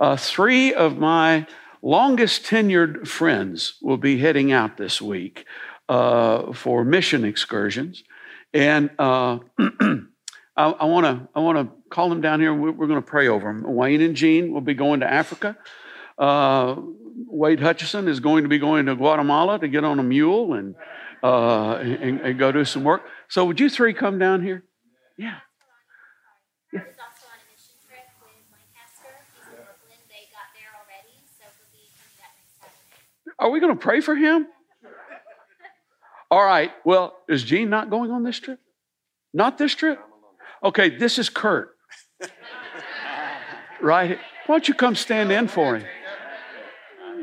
Uh, three of my longest tenured friends will be heading out this week uh, for mission excursions. And uh, I want to I want to call them down here. We're, we're going to pray over them. Wayne and Jean will be going to Africa. Uh, Wade Hutchison is going to be going to Guatemala to get on a mule and, uh, and, and go do some work. So would you three come down here? Yeah. Are we going to pray for him? All right. Well, is Gene not going on this trip? Not this trip? Okay, this is Kurt. right? Why don't you come stand in for him?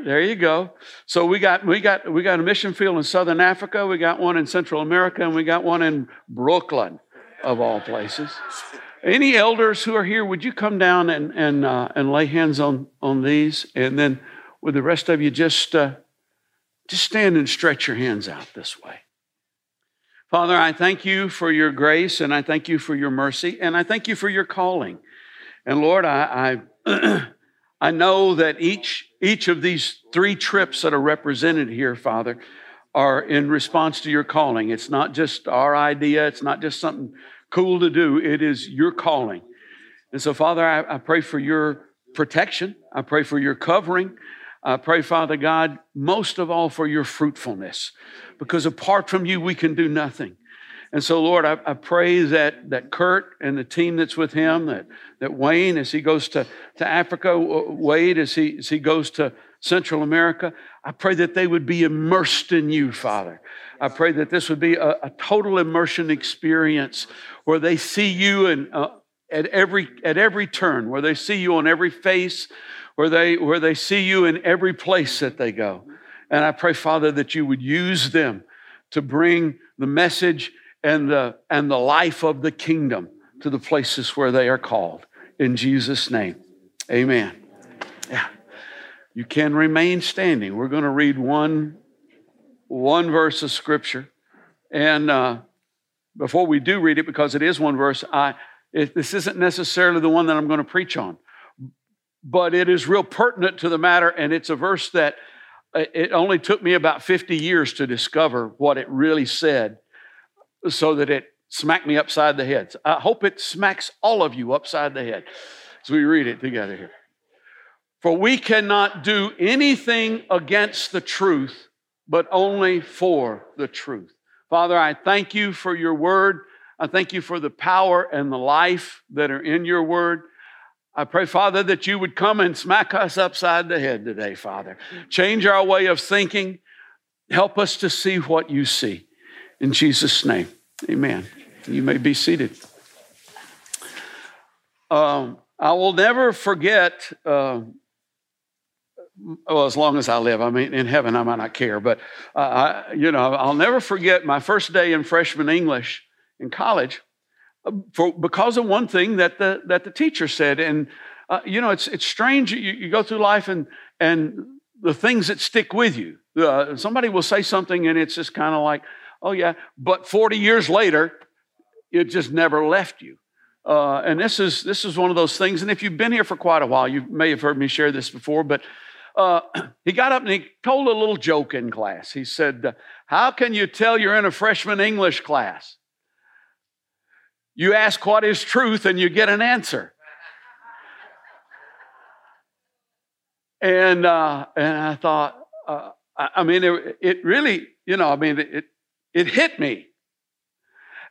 There you go. So we got we got we got a mission field in Southern Africa, we got one in Central America, and we got one in Brooklyn, of all places. Any elders who are here, would you come down and and uh, and lay hands on on these, and then with the rest of you, just uh, just stand and stretch your hands out this way. Father, I thank you for your grace, and I thank you for your mercy, and I thank you for your calling. And Lord, I I, I know that each each of these three trips that are represented here, Father, are in response to your calling. It's not just our idea, it's not just something cool to do, it is your calling. And so, Father, I, I pray for your protection, I pray for your covering. I pray, Father God, most of all for your fruitfulness, because apart from you, we can do nothing. And so, Lord, I, I, pray that, that Kurt and the team that's with him, that, that Wayne, as he goes to, to Africa, Wade, as he, as he goes to Central America, I pray that they would be immersed in you, Father. I pray that this would be a, a total immersion experience where they see you and, uh, at, every, at every turn, where they see you on every face, where they, where they see you in every place that they go. And I pray, Father, that you would use them to bring the message and the, and the life of the kingdom to the places where they are called. In Jesus' name, amen. Yeah. You can remain standing. We're going to read one, one verse of scripture. And uh, before we do read it, because it is one verse, I, it, this isn't necessarily the one that I'm going to preach on, but it is real pertinent to the matter. And it's a verse that uh, it only took me about 50 years to discover what it really said so that it smacked me upside the head. I hope it smacks all of you upside the head as we read it together here. For we cannot do anything against the truth, but only for the truth. Father, I thank you for your word. I thank you for the power and the life that are in your word. I pray, Father, that you would come and smack us upside the head today, Father. Change our way of thinking. Help us to see what you see. In Jesus' name, amen. You may be seated. Um, I will never forget, uh, well, as long as I live, I mean, in heaven, I might not care, but, uh, I, you know, I'll never forget my first day in freshman English in college for, because of one thing that the, that the teacher said. And, uh, you know, it's, it's strange. You, you go through life and, and the things that stick with you. Uh, somebody will say something and it's just kind of like, Oh, yeah. But 40 years later, it just never left you. Uh, and this is, this is one of those things. And if you've been here for quite a while, you may have heard me share this before, but uh, he got up and he told a little joke in class. He said, How can you tell you're in a freshman English class? You ask what is truth and you get an answer. And, uh, and I thought, uh, I, mean, it, it, really, you know, I mean, it, it hit me.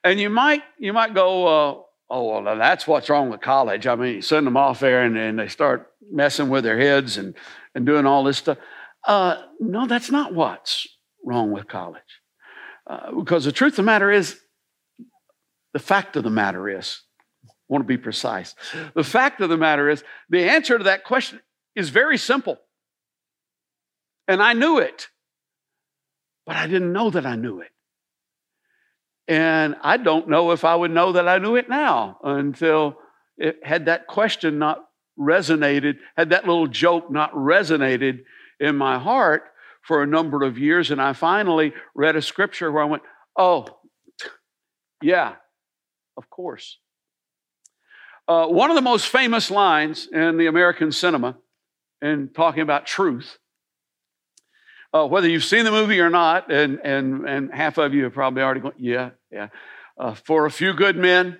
And you might, you might go, uh, oh, well, that's what's wrong with college. I mean, you send them off there and, and they start messing with their heads and, and doing all this stuff. Uh, no, that's not what's wrong with college. Uh, because the truth of the matter is, the fact of the matter is, I want to be precise. The fact of the matter is, the answer to that question is very simple. And I knew it, but I didn't know that I knew it. And I don't know if I would know that I knew it now until it had that question not resonated, had that little joke not resonated in my heart for a number of years. And I finally read a scripture where I went, oh, yeah, of course. Uh, one of the most famous lines in the American cinema in talking about truth. Uh, whether you've seen the movie or not, and, and, and half of you have probably already gone, yeah, yeah. Uh, for a few good men,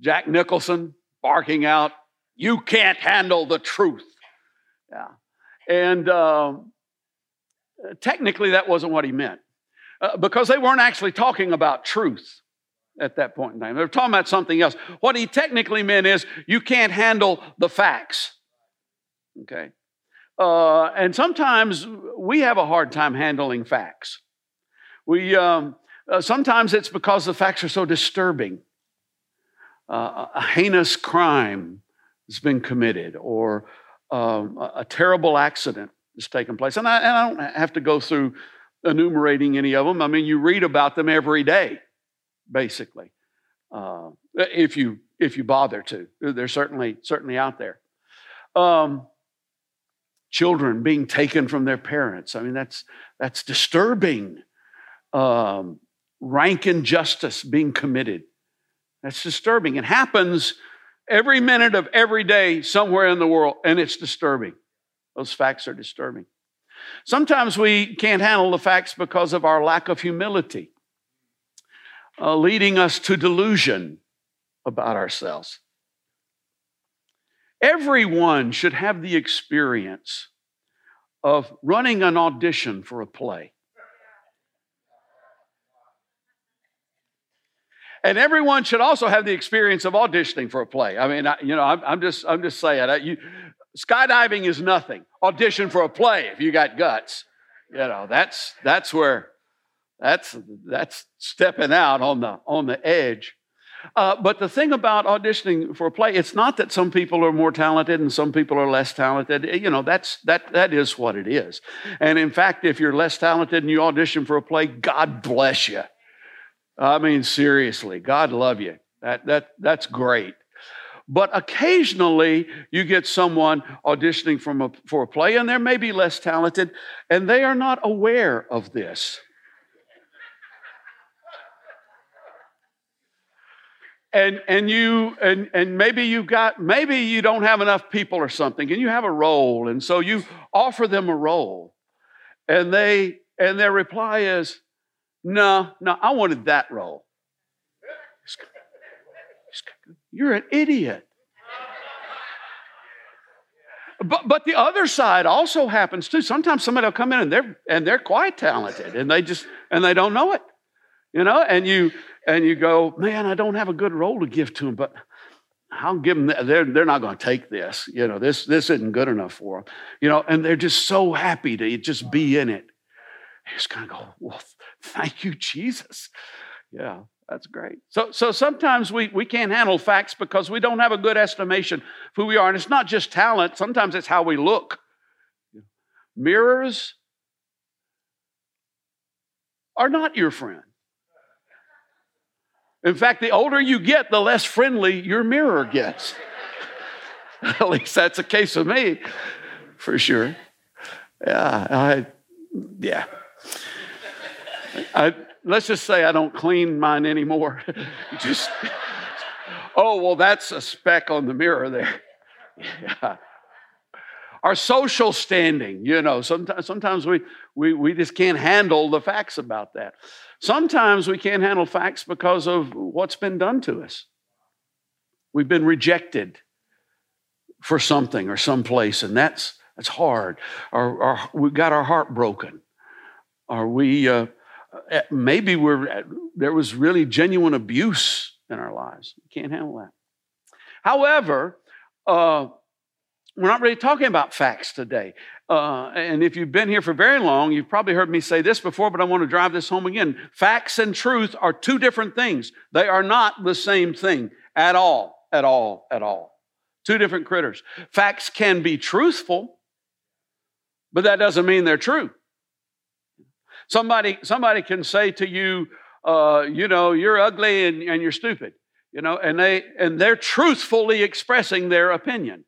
Jack Nicholson barking out, You can't handle the truth. Yeah. And um, technically, that wasn't what he meant uh, because they weren't actually talking about truth at that point in time. They were talking about something else. What he technically meant is, You can't handle the facts. Okay. Uh, and sometimes we have a hard time handling facts. We um, uh, sometimes it's because the facts are so disturbing. Uh, a heinous crime has been committed, or um, a, a, terrible accident has taken place, and I, and I don't have to go through enumerating any of them. I mean, you read about them every day, basically, uh, if you if you bother to. They're certainly certainly out there. Um, children being taken from their parents. I mean, that's, that's disturbing. Um, rank injustice being committed. That's disturbing. It happens every minute of every day somewhere in the world, and it's disturbing. Those facts are disturbing. Sometimes we can't handle the facts because of our lack of humility, uh, leading us to delusion about ourselves. Everyone should have the experience of running an audition for a play. And everyone should also have the experience of auditioning for a play. I mean, I, you know, I'm, I'm, just, I'm just saying, I, you, skydiving is nothing. Audition for a play if you got guts. You know, that's that's where that's that's stepping out on the on the edge. Uh, but the thing about auditioning for a play, it's not that some people are more talented and some people are less talented. You know, that's that that is what it is. And in fact, if you're less talented and you audition for a play, God bless you. I mean, seriously, God love you. That that that's great. But occasionally you get someone auditioning from a, for a play, and they're maybe less talented, and they are not aware of this. And and you and and maybe you've got maybe you don't have enough people or something and you have a role and so you offer them a role. And they and their reply is no no i wanted that role. You're an idiot. But, but the other side also happens too. Sometimes somebody will come in and they're and they're quite talented and they just and they don't know it you know and you and you go, man, I don't have a good role to give to them, but I'll give them, they're, they're not going to take this. You know, this, this isn't good enough for them. You know, and they're just so happy to just be in it. You just kind of go, well, thank you, Jesus. Yeah, that's great. So, so sometimes we, we can't handle facts because we don't have a good estimation of who we are. And it's not just talent, sometimes it's how we look. Mirrors are not your friend. In fact, the older you get, the less friendly your mirror gets. At least that's the case with me, for sure. Yeah, I, yeah. I, let's just say I don't clean mine anymore. just, oh, well, that's a speck on the mirror there. Yeah. Our social standing, you know, sometimes, sometimes we, we, we just can't handle the facts about that. Sometimes we can't handle facts because of what's been done to us. We've been rejected for something or some place, and that's that's hard. Or, we got our heart broken. Or we uh, eh, maybe we're there was really genuine abuse in our lives. We can't handle that. However, uh, we're not really talking about facts today. Uh, and if you've been here for very long, you've probably heard me say this before, but I want to drive this home again. Facts and truth are two different things. They are not the same thing at all, at all, at all. Two different critters. Facts can be truthful, but that doesn't mean they're true. Somebody, somebody can say to you, uh, you know, you're ugly and, and you're stupid, you know, and they and they're truthfully expressing their opinion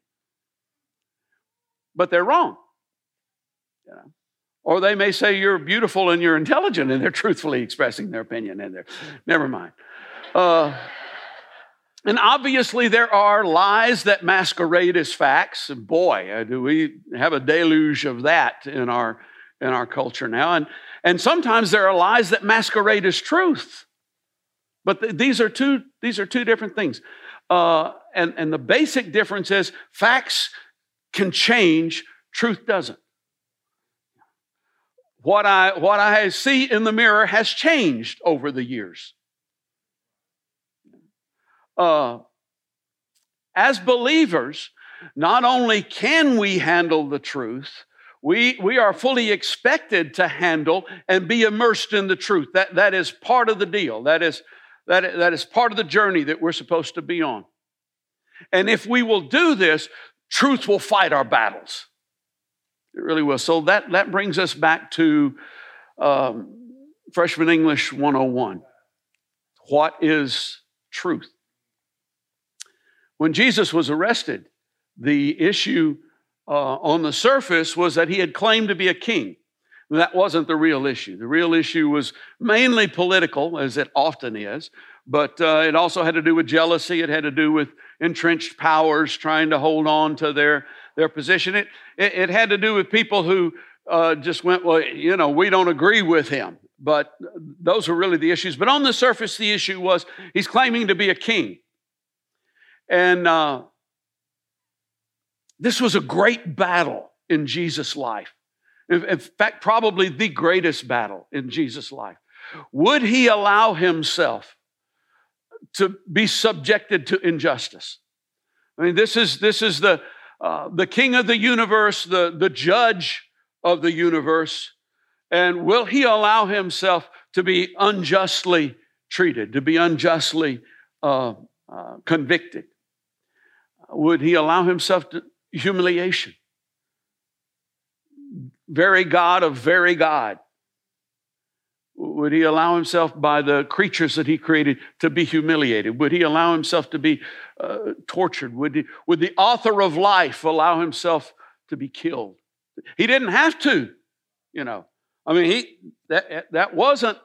but they're wrong. You know? Or they may say you're beautiful and you're intelligent, and they're truthfully expressing their opinion, and they're never mind. Uh, And obviously, there are lies that masquerade as facts. Boy, uh, do we have a deluge of that in our, in our culture now. And, and sometimes there are lies that masquerade as truth. But th- these, are two, these are two different things. Uh, and, and the basic difference is facts can change, truth doesn't. What I, what I see in the mirror has changed over the years. Uh, as believers, not only can we handle the truth, we, we are fully expected to handle and be immersed in the truth. That, that is part of the deal. That is, that, that is part of the journey that we're supposed to be on. And if we will do this, truth will fight our battles. It really will. So that, that brings us back to um, Freshman English 101. What is truth? When Jesus was arrested, the issue uh, on the surface was that he had claimed to be a king. That wasn't the real issue. The real issue was mainly political, as it often is, but uh, it also had to do with jealousy. It had to do with entrenched powers trying to hold on to their, their position. It, it, it had to do with people who uh, just went, well, you know, we don't agree with him. But those were really the issues. But on the surface, the issue was he's claiming to be a king. And uh, this was a great battle in Jesus' life. In fact, probably the greatest battle in Jesus' life. Would he allow himself to be subjected to injustice? I mean, this is, this is the, uh, the king of the universe, the, the judge of the universe. And will he allow himself to be unjustly treated, to be unjustly uh, uh, convicted? Would he allow himself to humiliation? Very God of very God. Would he allow himself by the creatures that he created to be humiliated? Would he allow himself to be uh, tortured? Would, he, would the author of life allow himself to be killed? He didn't have to, you know. I mean, he that that wasn't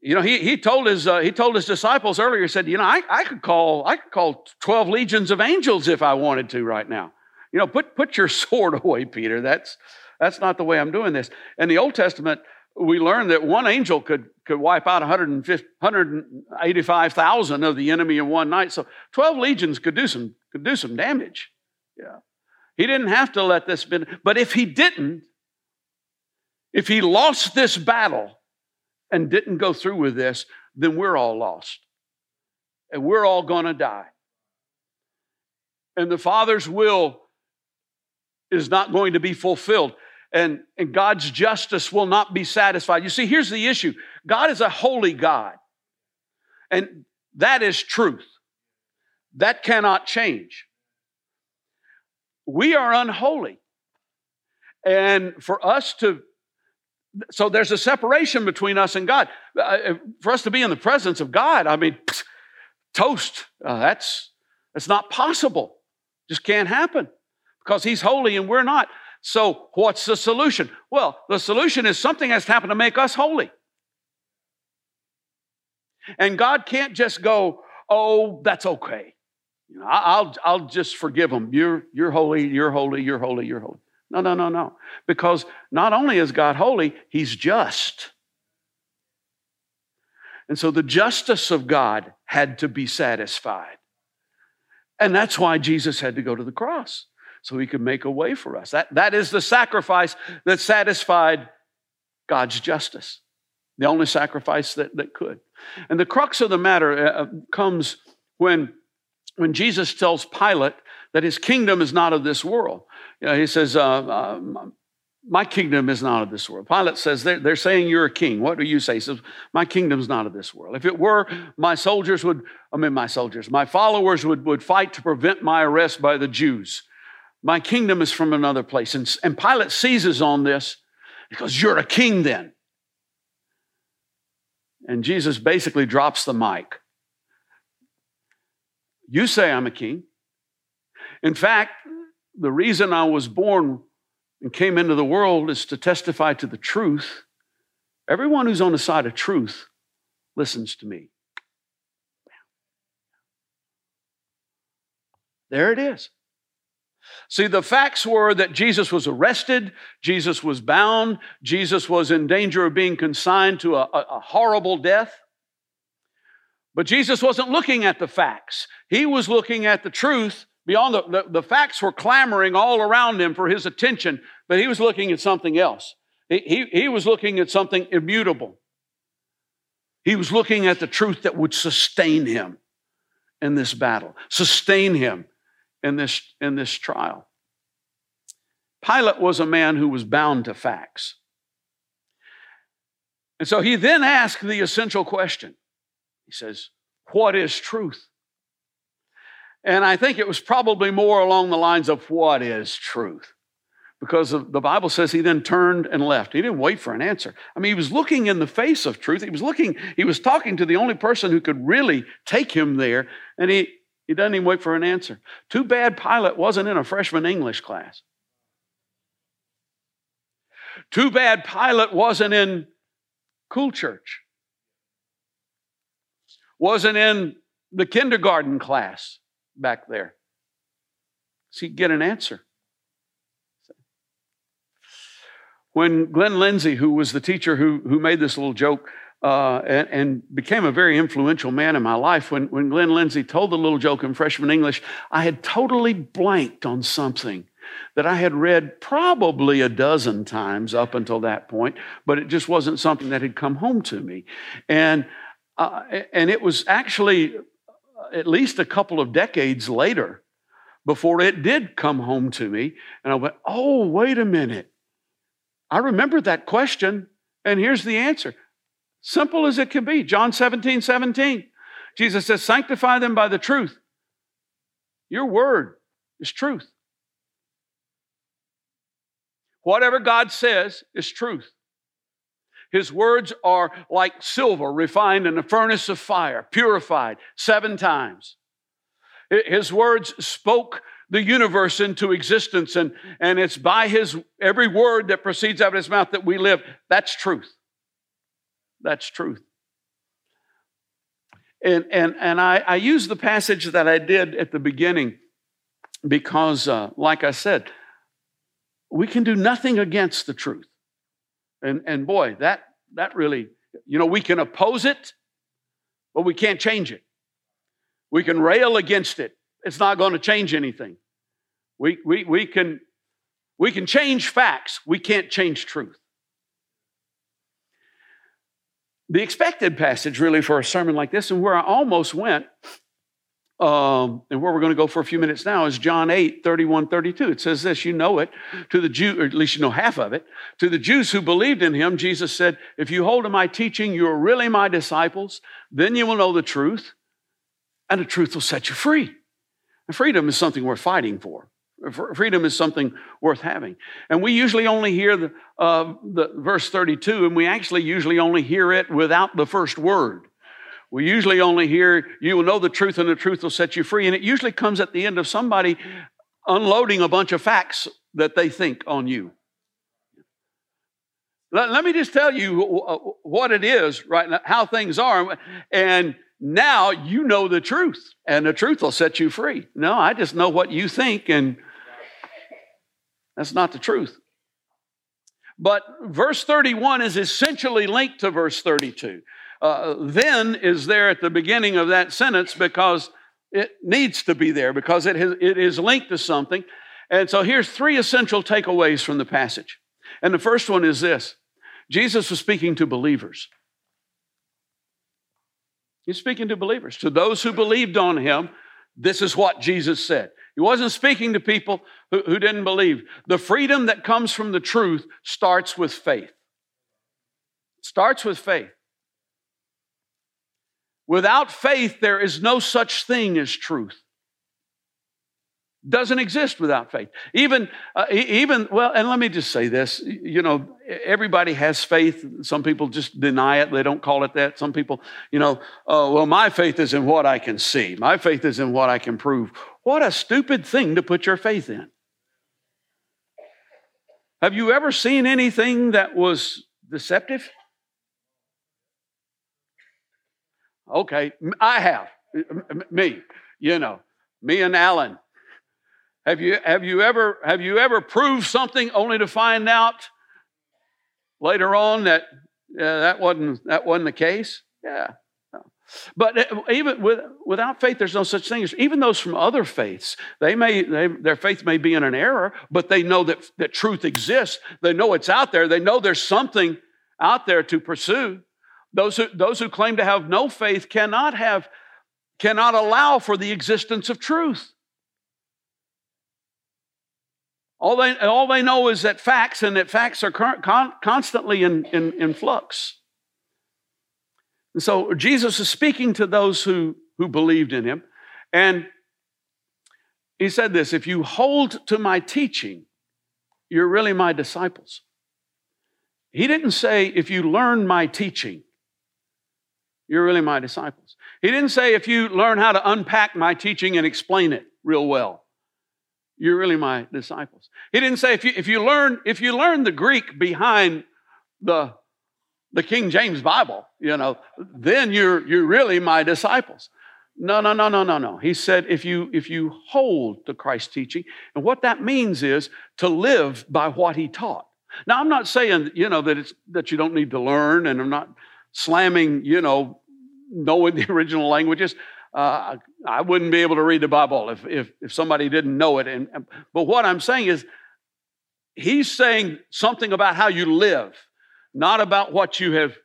you know, he, he told his uh, he told his disciples earlier. He said, you know, I, I could call I could call twelve legions of angels if I wanted to right now. You know, put put your sword away, Peter. That's that's not the way I'm doing this. In the Old Testament, we learn that one angel could could wipe out 185,000 of the enemy in one night. So 12 legions could do some could do some damage. Yeah. He didn't have to let this be, but if he didn't, if he lost this battle, and didn't go through with this, then we're all lost. And we're all going to die. And the Father's will is not going to be fulfilled. And, and God's justice will not be satisfied. You see, here's the issue God is a holy God. And that is truth. That cannot change. We are unholy. And for us to so there's a separation between us and God. Uh, for us to be in the presence of God, I mean, toast. Uh, that's that's not possible. Just can't happen because He's holy and we're not. So what's the solution? Well, the solution is something has to happen to make us holy. And God can't just go, "Oh, that's okay." You know, I'll I'll just forgive them. You're you're holy. You're holy. You're holy. You're holy. No, no, no, no. Because not only is God holy, He's just. And so the justice of God had to be satisfied. And that's why Jesus had to go to the cross, so He could make a way for us. That, that is the sacrifice that satisfied God's justice, the only sacrifice that, that could. And the crux of the matter uh, uh comes when, when Jesus tells Pilate that his kingdom is not of this world. You know, he says, uh, uh, My kingdom is not of this world. Pilate says, they're, they're saying you're a king. What do you say? He says, My kingdom's not of this world. If it were, my soldiers would, I mean, my soldiers, my followers would, would fight to prevent my arrest by the Jews. My kingdom is from another place. And, and Pilate seizes on this because you're a king then. And Jesus basically drops the mic. You say I'm a king. In fact, the reason I was born and came into the world is to testify to the truth. Everyone who's on the side of truth listens to me. There it is. See, the facts were that Jesus was arrested, Jesus was bound, Jesus was in danger of being consigned to a, a, horrible death. But Jesus wasn't looking at the facts. He was looking at the truth beyond the, the, the, facts were clamoring all around him for his attention, but he was looking at something else. He, he, he was looking at something immutable. He was looking at the truth that would sustain him in this battle, sustain him in this, in this trial. Pilate was a man who was bound to facts. And so he then asked the essential question. He says, What is truth? And I think it was probably more along the lines of what is truth? Because the Bible says he then turned and left. He didn't wait for an answer. I mean, he was looking in the face of truth. He was looking, he was talking to the only person who could really take him there, and he, he doesn't even wait for an answer. Too bad Pilate wasn't in a freshman English class. Too bad Pilate wasn't in cool church, wasn't in the kindergarten class back there. So he'd get an answer. When Glenn Lindsay, who was the teacher who, who made this little joke, uh, and, and, became a very influential man in my life. When, when Glenn Lindsay told the little joke in freshman English, I had totally blanked on something that I had read probably a dozen times up until that point, but it just wasn't something that had come home to me. And, uh, and it was actually at least a couple of decades later before it did come home to me. And I went, oh, wait a minute. I remember that question, and here's the answer. Simple as it can be. John 17, 17. Jesus says, Sanctify them by the truth. Your word is truth. Whatever God says is truth. His words are like silver refined in a furnace of fire, purified seven times. His words spoke the universe into existence, and, and it's by his every word that proceeds out of his mouth that we live. That's truth. That's truth. And, and, and I, I use the passage that I did at the beginning because, uh, like I said, we can do nothing against the truth. And, and boy, that, that really, you know, we can oppose it, but we can't change it. We can rail against it. It's not going to change anything. We, we, we, can, we can change facts. We can't change truth. The expected passage, really, for a sermon like this, and where I almost went, um, and where we're going to go for a few minutes now is John 8, 31, 32. It says this, you know it, to the Jew, or at least you know half of it. To the Jews who believed in him, Jesus said, If you hold to my teaching, you are really my disciples, then you will know the truth, and the truth will set you free. And freedom is something worth fighting for. Freedom is something worth having. And we usually only hear the, uh, the verse 32, and we actually usually only hear it without the first word. We usually only hear, you will know the truth and the truth will set you free. And it usually comes at the end of somebody unloading a bunch of facts that they think on you. Let, let me just tell you what it is right now, how things are. And now you know the truth, and the truth will set you free. No, I just know what you think, and that's not the truth. But verse 31 is essentially linked to verse 32 uh, then is there at the beginning of that sentence because it needs to be there because it, has, it is linked to something. And so here's three essential takeaways from the passage. And the first one is this Jesus was speaking to believers. He's speaking to believers. To those who believed on him, this is what Jesus said. He wasn't speaking to people who, who didn't believe. The freedom that comes from the truth starts with faith. Starts with faith. Without faith, there is no such thing as truth. Doesn't exist without faith. Even, uh, even, well, and let me just say this you know, everybody has faith. Some people just deny it, they don't call it that. Some people, you know, uh, well, my faith is in what I can see, my faith is in what I can prove. What a stupid thing to put your faith in. Have you ever seen anything that was deceptive? Okay, I have. Me, you know, me and Alan. Have you, have you ever have you ever proved something only to find out later on that yeah, that wasn't that wasn't the case? Yeah. But uh, even with, without faith, there's no such thing as even those from other faiths. They may they, their faith may be in an error, but they know that that truth exists. They know it's out there. They know there's something out there to pursue. Those who, those who claim to have no faith cannot have cannot allow for the existence of truth. All they, all they know is that facts and that facts are con- constantly in, in, in flux. And so Jesus is speaking to those who, who believed in him. And he said this if you hold to my teaching, you're really my disciples. He didn't say, if you learn my teaching, you're really my disciples. He didn't say, if you learn how to unpack my teaching and explain it real well, you're really my disciples. He didn't say, if you, if you, learn, if you learn the Greek behind the, the King James Bible, you know, then you're, you're really my disciples. No, no, no, no, no, no. He said, if you, if you hold to Christ's teaching, and what that means is to live by what he taught. Now, I'm not saying, you know, that it's that you don't need to learn, and I'm not slamming, you know, knowing the original languages. Uh, I wouldn't be able to read the Bible if, if, if somebody didn't know it. And, but what I'm saying is, he's saying something about how you live, not about what you have,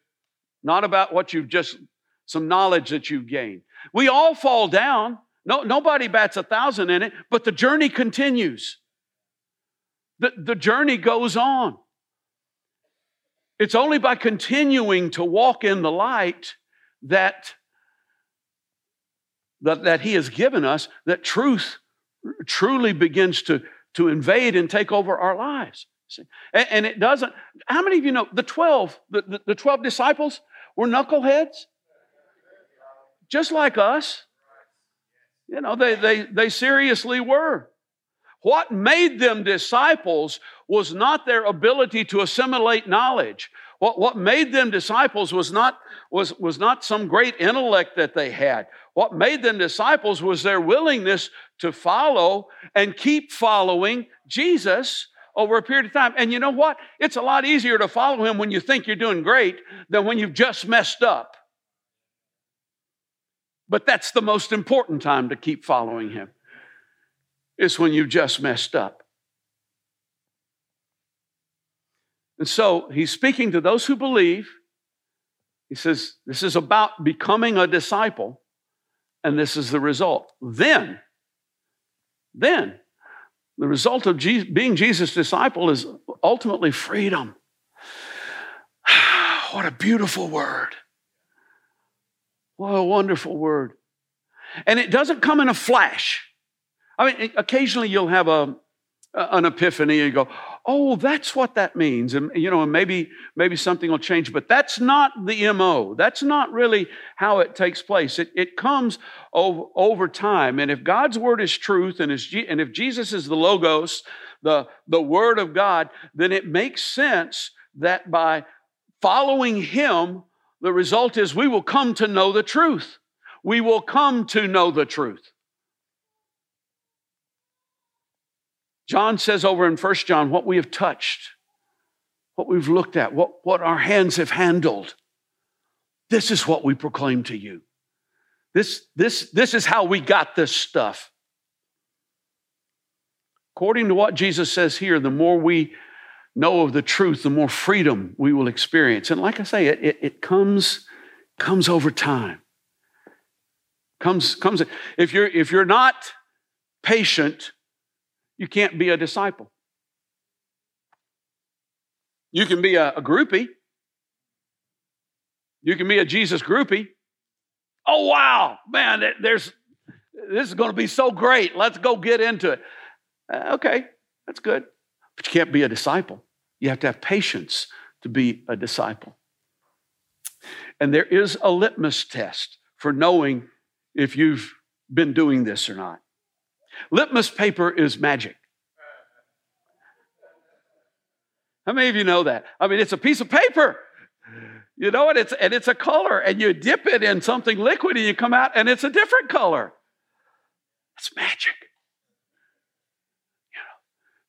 not about what you've just, some knowledge that you've gained. We all fall down. No, nobody bats a thousand in it, but the journey continues. The, the journey goes on. It's only by continuing to walk in the light that, that, that He has given us that truth truly begins to, to invade and take over our lives. And, and, it doesn't, how many of you know the 12, the, the, the 12 disciples were knuckleheads? Just like us. You know, they, they, they seriously were. What made them disciples was not their ability to assimilate knowledge. What, what made them disciples was not, was, was not some great intellect that they had. What made them disciples was their willingness to follow and keep following Jesus over a period of time. And you know what? It's a lot easier to follow him when you think you're doing great than when you've just messed up. But that's the most important time to keep following him is when you've just messed up. And so he's speaking to those who believe. He says, This is about becoming a disciple, and this is the result. Then, then, the result of Jesus, being Jesus' disciple is ultimately freedom. what a beautiful word. What a wonderful word. And it doesn't come in a flash. I mean, occasionally you'll have a, an epiphany and you go, oh, that's what that means. And, you know, and maybe, maybe something will change, but that's not the MO. That's not really how it takes place. It, it comes over, over time. And if God's word is truth and, is, and if Jesus is the Logos, the, the word of God, then it makes sense that by following him, the result is we will come to know the truth. We will come to know the truth. John says over in First John, what we have touched, what we've looked at, what, what our hands have handled. This is what we proclaim to you. This, this, this is how we got this stuff. According to what Jesus says here, the more we know of the truth, the more freedom we will experience. And like I say, it, it, it comes, comes over time. Comes, comes, if you're, if you're not patient, you can't be a disciple. You can be a, a groupie. You can be a Jesus groupie. Oh, wow, man, there's, this is going to be so great. Let's go get into it. Uh, okay, that's good. But you can't be a disciple. You have to have patience to be a disciple. And there is a litmus test for knowing if you've been doing this or not. Litmus paper is magic. How many of you know that? I mean, it's a piece of paper. You know what? It's and it's a color, and you dip it in something liquid, and you come out, and it's a different color. It's magic.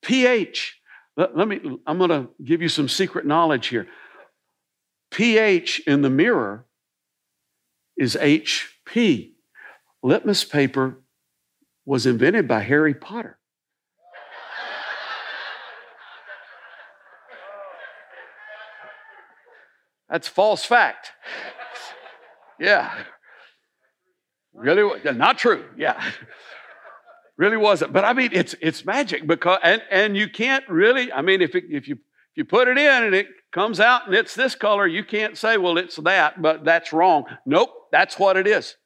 pH. Let, let me, I'm going to give you some secret knowledge here. pH in the mirror is HP. Litmus paper was invented by Harry Potter. That's false fact. Yeah. Really, not true. Yeah. Really wasn't. But I mean, it's it's magic because and and you can't really. I mean, if it, if you if you put it in and it comes out and it's this color, you can't say, well, it's that, but that's wrong. Nope, that's what it is.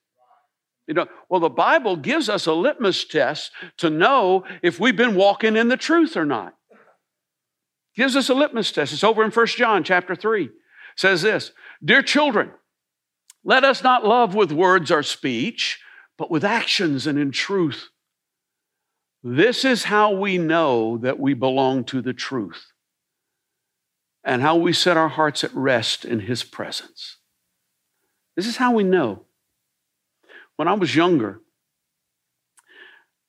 You know, well, the Bible gives us a litmus test to know if we've been walking in the truth or not. Gives us a litmus test. It's over in First John chapter 3. It says this Dear children, let us not love with words or speech, but with actions and in truth. This is how we know that we belong to the truth and how we set our hearts at rest in His presence. This is how we know. When I was younger,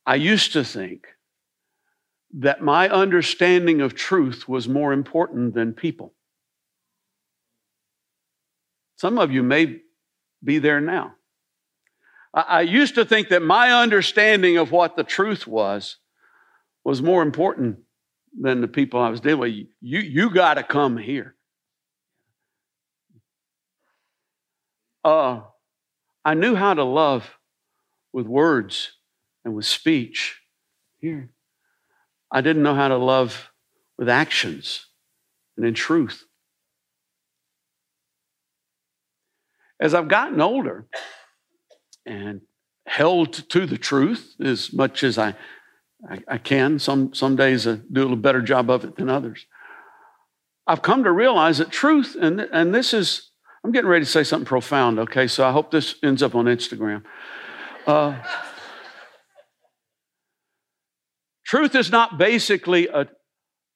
I used to think that my understanding of truth was more important than people. Some of you may be there now. I, used to think that my understanding of what the truth was was more important than the people I was dealing with. You, you got to come here. Uh, I knew how to love with words and with speech here. I didn't know how to love with actions and in truth. As I've gotten older and held to the truth as much as I, I, I can, some, some days I do a better job of it than others. I've come to realize that truth, and, and this is, I'm getting ready to say something profound, okay? So I hope this ends up on Instagram. Uh, truth is not basically a,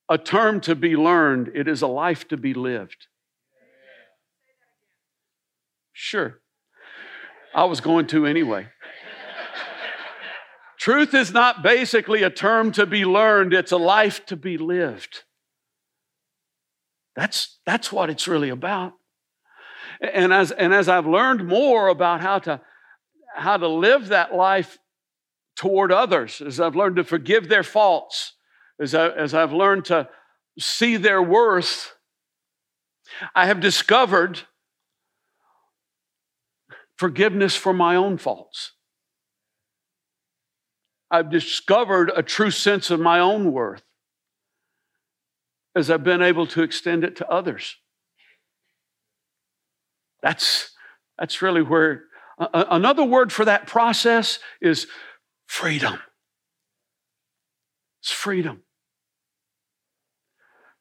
a term to be learned, it is a life to be lived. Sure. I was going to anyway. Truth is not basically a term to be learned, it's a life to be lived. That's, that's what it's really about. And as, and as I've learned more about how to, how to live that life toward others, as I've learned to forgive their faults, as, I, as I've learned to see their worth, I have discovered forgiveness for my own faults. I've discovered a true sense of my own worth as I've been able to extend it to others. That's, that's really where another word for that process is freedom. It's freedom.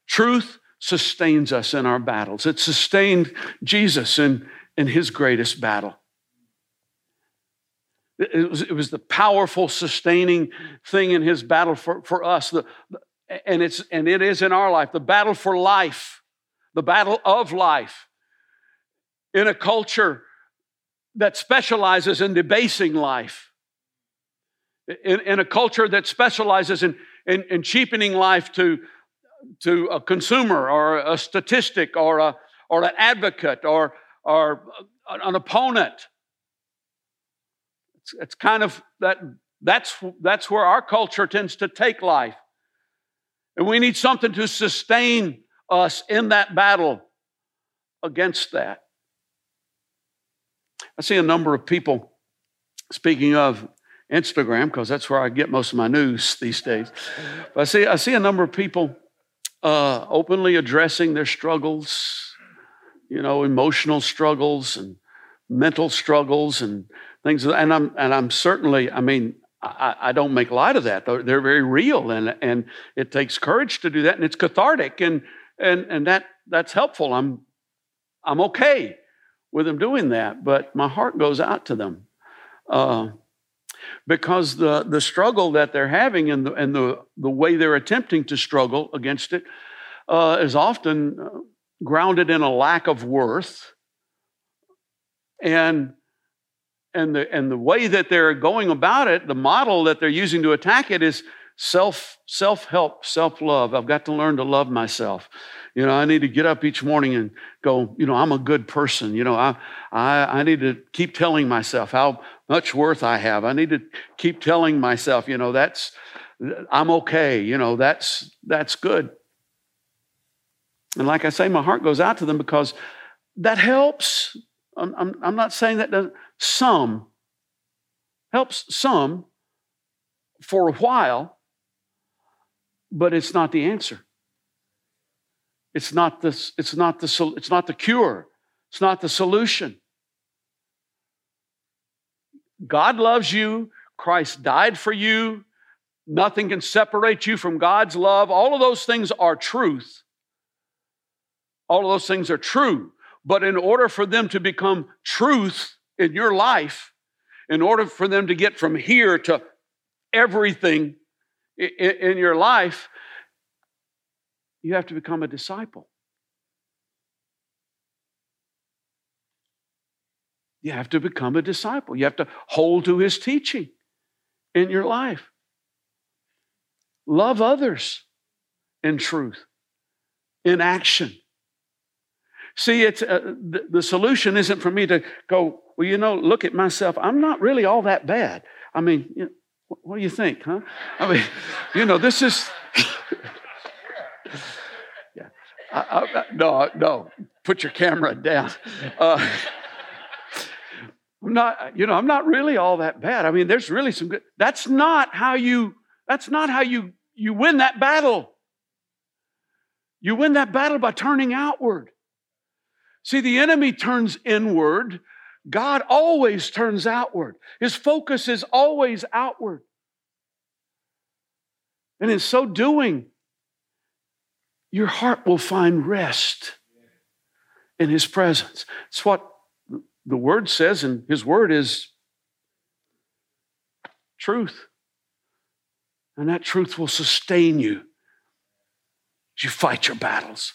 Truth sustains us in our battles. It sustained Jesus in, in his greatest battle. It was, it was the powerful, sustaining thing in his battle for, for us. The, and, it's, and it is in our life the battle for life, the battle of life. In a culture that specializes in debasing life, in, in a culture that specializes in, in, in cheapening life to, to a consumer or a statistic or, a, or an advocate or, or an opponent it's, it's kind of that that's that's where our culture tends to take life. And we need something to sustain us in that battle against that. I see a number of people, speaking of Instagram, because that's where I get most of my news these days. But I see, I see a number of people uh, openly addressing their struggles, you know, emotional struggles and mental struggles and things. And I'm and I'm certainly. I mean, I, I, don't make light of that. They're, they're very real, and and it takes courage to do that, and it's cathartic, and and and that that's helpful. I'm I'm okay with them doing that, but my heart goes out to them. Uh, because the, the struggle that they're having and the, and the, the way they're attempting to struggle against it uh, is often uh, grounded in a lack of worth and and the, and the way that they're going about it, the model that they're using to attack it is self self help, self love. I've got to learn to love myself. You know, I need to get up each morning and go, you know, I'm a good person. You know, I, I, I need to keep telling myself how much worth I have. I need to keep telling myself, you know, that's, I'm okay. You know, that's, that's good. And like I say, my heart goes out to them because that helps. I'm, I'm, I'm not saying that doesn't, some helps some for a while, but it's not the answer. It's not the, it's not the, it's not the cure. It's not the solution. God loves you. Christ died for you. Nothing can separate you from God's love. All of those things are truth. All of those things are true. But in order for them to become truth in your life, in order for them to get from here to everything in your life, you have to become a disciple. You have to become a disciple. You have to hold to his teaching in your life. Love others in truth, in action. See, it's uh, the, the solution isn't for me to go, well, you know, look at myself. I'm not really all that bad. I mean, you know, what do you think, huh? I mean, you know, this is. I, I, no, no. Put your camera down. Uh, I'm not, you know, I'm not really all that bad. I mean, there's really some good. That's not how you. That's not how you you win that battle. You win that battle by turning outward. See, the enemy turns inward God always turns outward. His focus is always outward. And in so doing, your heart will find rest in His presence. It's what the Word says, and His Word is truth. And that truth will sustain you as you fight your battles.